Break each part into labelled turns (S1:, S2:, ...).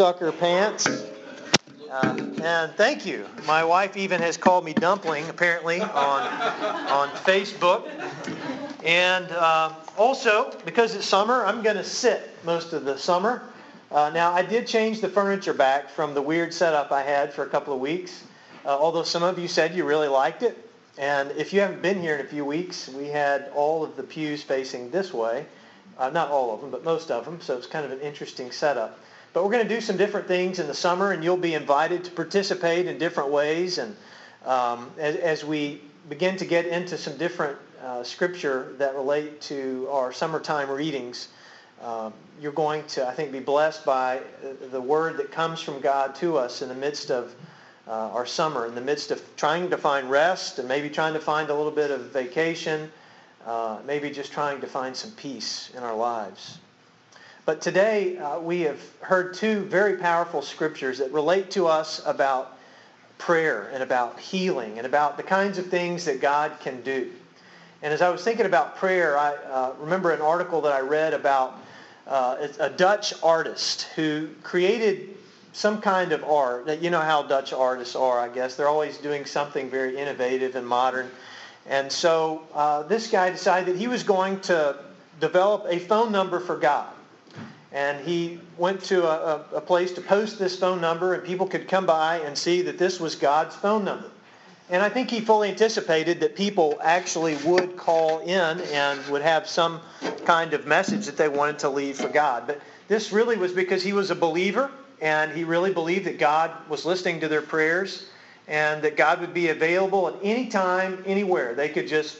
S1: sucker pants. Uh, and thank you. My wife even has called me dumpling, apparently, on on Facebook. And uh, also, because it's summer, I'm going to sit most of the summer. Uh, now, I did change the furniture back from the weird setup I had for a couple of weeks, uh, although some of you said you really liked it. And if you haven't been here in a few weeks, we had all of the pews facing this way. Uh, not all of them, but most of them. So it's kind of an interesting setup. But we're going to do some different things in the summer, and you'll be invited to participate in different ways. And um, as, as, we begin to get into some different uh, scripture that relate to our summertime readings, um, you're going to, I think, be blessed by the word that comes from God to us in the midst of uh, our summer, in the midst of trying to find rest and maybe trying to find a little bit of vacation, uh, maybe just trying to find some peace in our lives. But today uh, we have heard two very powerful scriptures that relate to us about prayer and about healing and about the kinds of things that God can do. And as I was thinking about prayer, I uh, remember an article that I read about uh, a Dutch artist who created some kind of art. You know how Dutch artists are, I guess. They're always doing something very innovative and modern. And so uh, this guy decided that he was going to develop a phone number for God and he went to a, a, place to post this phone number and people could come by and see that this was God's phone number. And I think he fully anticipated that people actually would call in and would have some kind of message that they wanted to leave for God. But this really was because he was a believer and he really believed that God was listening to their prayers and that God would be available at any time, anywhere. They could just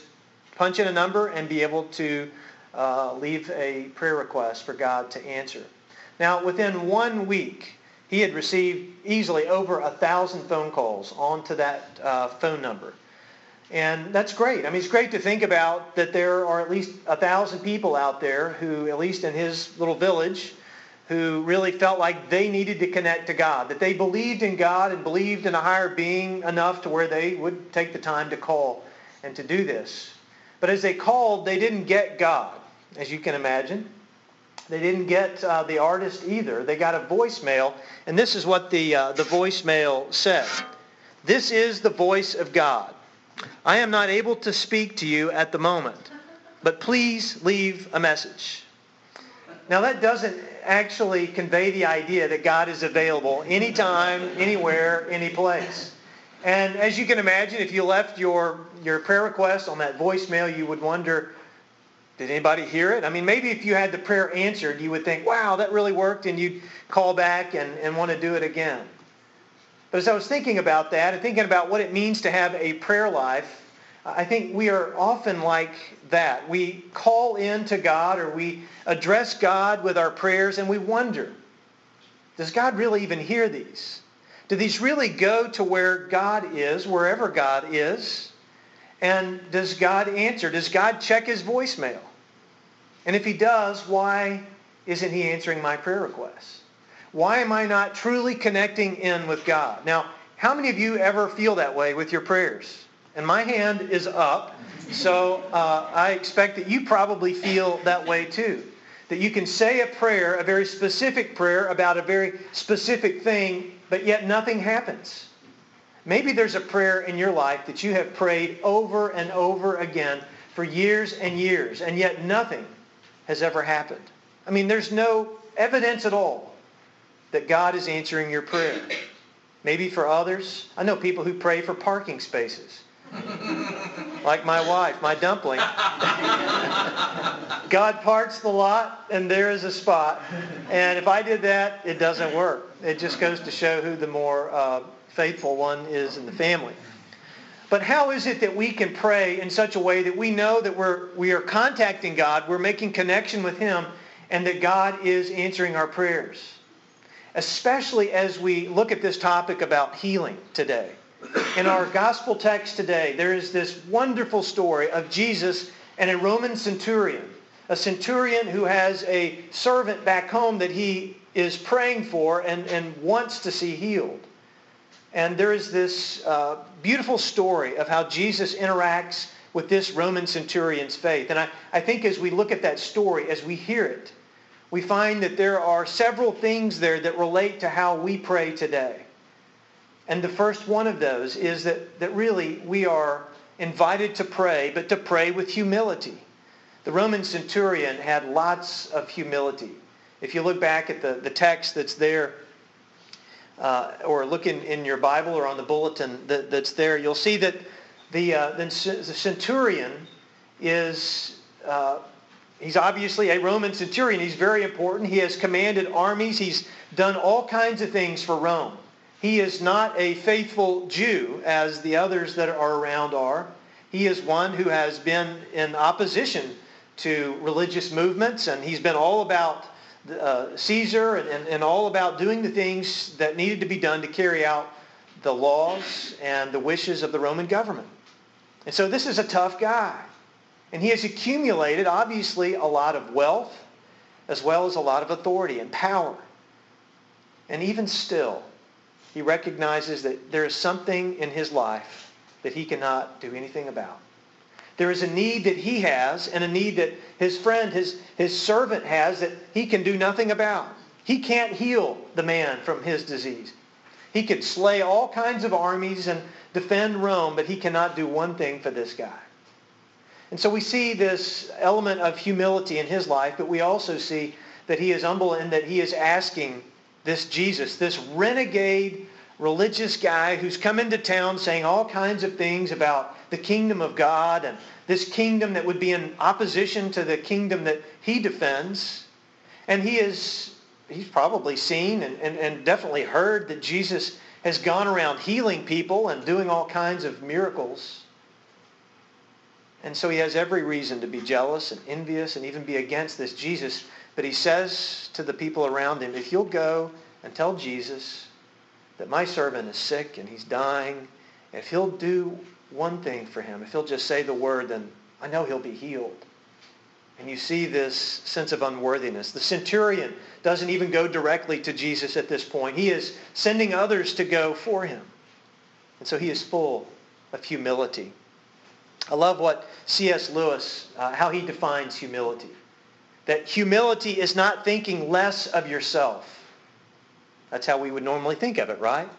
S1: punch in a number and be able to uh, leave a prayer request for God to answer. Now, within one week, he had received easily over a thousand phone calls onto that uh, phone number. And that's great. I mean, it's great to think about that there are at least a thousand people out there who, at least in his little village, who really felt like they needed to connect to God, that they believed in God and believed in a higher being enough to where they would take the time to call and to do this. But as they called, they didn't get God as you can imagine. They didn't get uh, the artist either. They got a voicemail, and this is what the, uh, the voicemail said. This is the voice of God. I am not able to speak to you at the moment, but please leave a message. Now that doesn't actually convey the idea that God is available anytime, anywhere, any place. And as you can imagine, if you left your, your prayer request on that voicemail, you would wonder, did anybody hear it? I mean, maybe if you had the prayer answered, you would think, wow, that really worked, and you'd call back and, and want to do it again. But as I was thinking about that and thinking about what it means to have a prayer life, I think we are often like that. We call in to God or we address God with our prayers and we wonder, does God really even hear these? Do these really go to where God is, wherever God is? And does God answer? Does God check his voicemail? And if he does, why isn't he answering my prayer requests? Why am I not truly connecting in with God? Now, how many of you ever feel that way with your prayers? And my hand is up, so uh, I expect that you probably feel that way too. That you can say a prayer, a very specific prayer about a very specific thing, but yet nothing happens. Maybe there's a prayer in your life that you have prayed over and over again for years and years, and yet nothing has ever happened. I mean, there's no evidence at all that God is answering your prayer. Maybe for others. I know people who pray for parking spaces. like my wife, my dumpling. God parts the lot and there is a spot. And if I did that, it doesn't work. It just goes to show who the more uh, faithful one is in the family. But how is it that we can pray in such a way that we know that we're, we are contacting God, we're making connection with Him, and that God is answering our prayers? Especially as we look at this topic about healing today. In our gospel text today, there is this wonderful story of Jesus and a Roman centurion. A centurion who has a servant back home that he is praying for and, and wants to see healed. And there is this uh, beautiful story of how Jesus interacts with this Roman centurion's faith. And I, I think as we look at that story, as we hear it, we find that there are several things there that relate to how we pray today. And the first one of those is that, that really we are invited to pray, but to pray with humility. The Roman centurion had lots of humility. If you look back at the, the text that's there, uh, or look in, in your Bible or on the bulletin that, that's there, you'll see that the, uh, the, centurion is uh, He's obviously a Roman centurion. He's very important. He has commanded armies. He's done all kinds of things for Rome. He is not a faithful Jew as the others that are around are. He is one who has been in opposition to religious movements, and he's been all about uh, Caesar and, and, and all about doing the things that needed to be done to carry out the laws and the wishes of the Roman government. And so this is a tough guy. And he has accumulated, obviously, a lot of wealth as well as a lot of authority and power. And even still, he recognizes that there is something in his life that he cannot do anything about. There is a need that he has and a need that his friend, his, his servant has that he can do nothing about. He can't heal the man from his disease. He could slay all kinds of armies and defend Rome, but he cannot do one thing for this guy. And so we see this element of humility in his life, but we also see that he is humble and that he is asking this Jesus, this renegade religious guy who's come into town saying all kinds of things about the kingdom of God and this kingdom that would be in opposition to the kingdom that he defends. And he is, he's probably seen and, and, and definitely heard that Jesus has gone around healing people and doing all kinds of miracles. And so he has every reason to be jealous and envious and even be against this Jesus. But he says to the people around him, if you'll go and tell Jesus that my servant is sick and he's dying, if he'll do one thing for him, if he'll just say the word, then I know he'll be healed. And you see this sense of unworthiness. The centurion doesn't even go directly to Jesus at this point. He is sending others to go for him. And so he is full of humility. I love what C.S. Lewis, uh, how he defines humility. That humility is not thinking less of yourself. That's how we would normally think of it, right?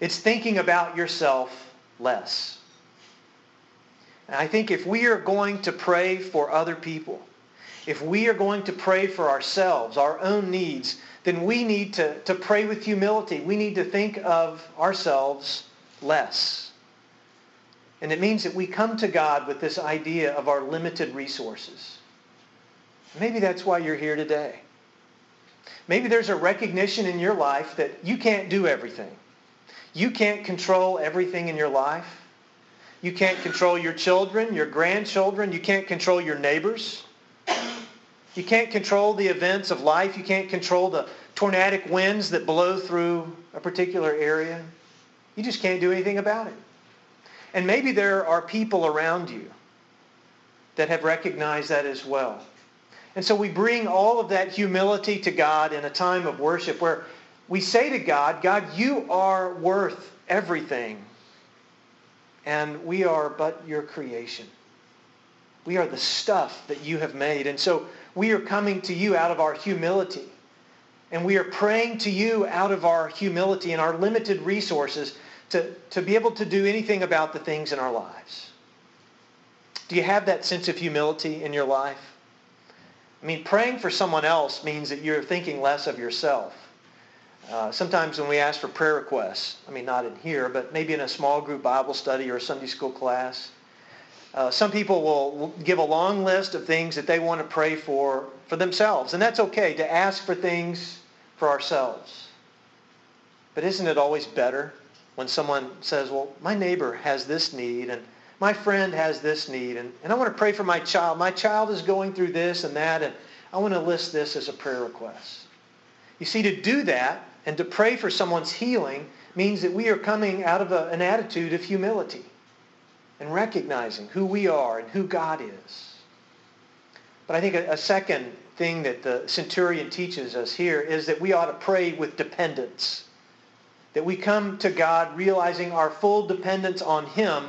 S1: It's thinking about yourself less. And I think if we are going to pray for other people, if we are going to pray for ourselves, our own needs, then we need to, to pray with humility. We need to think of ourselves less. And it means that we come to God with this idea of our limited resources. Maybe that's why you're here today. Maybe there's a recognition in your life that you can't do everything. You can't control everything in your life. You can't control your children, your grandchildren. You can't control your neighbors. You can't control the events of life. You can't control the tornadic winds that blow through a particular area. You just can't do anything about it. And maybe there are people around you that have recognized that as well. And so we bring all of that humility to God in a time of worship where we say to God, God, you are worth everything. And we are but your creation. We are the stuff that you have made. And so we are coming to you out of our humility. And we are praying to you out of our humility and our limited resources to, to be able to do anything about the things in our lives. Do you have that sense of humility in your life? I mean, praying for someone else means that you're thinking less of yourself. Uh, sometimes when we ask for prayer requests, I mean, not in here, but maybe in a small group Bible study or a Sunday school class, uh, some people will give a long list of things that they want to pray for for themselves. And that's okay to ask for things for ourselves. But isn't it always better when someone says, well, my neighbor has this need and my friend has this need and, and I want to pray for my child. My child is going through this and that and I want to list this as a prayer request. You see, to do that and to pray for someone's healing means that we are coming out of a, an attitude of humility and recognizing who we are and who God is. But I think a, a second thing that the centurion teaches us here is that we ought to pray with dependence that we come to God realizing our full dependence on him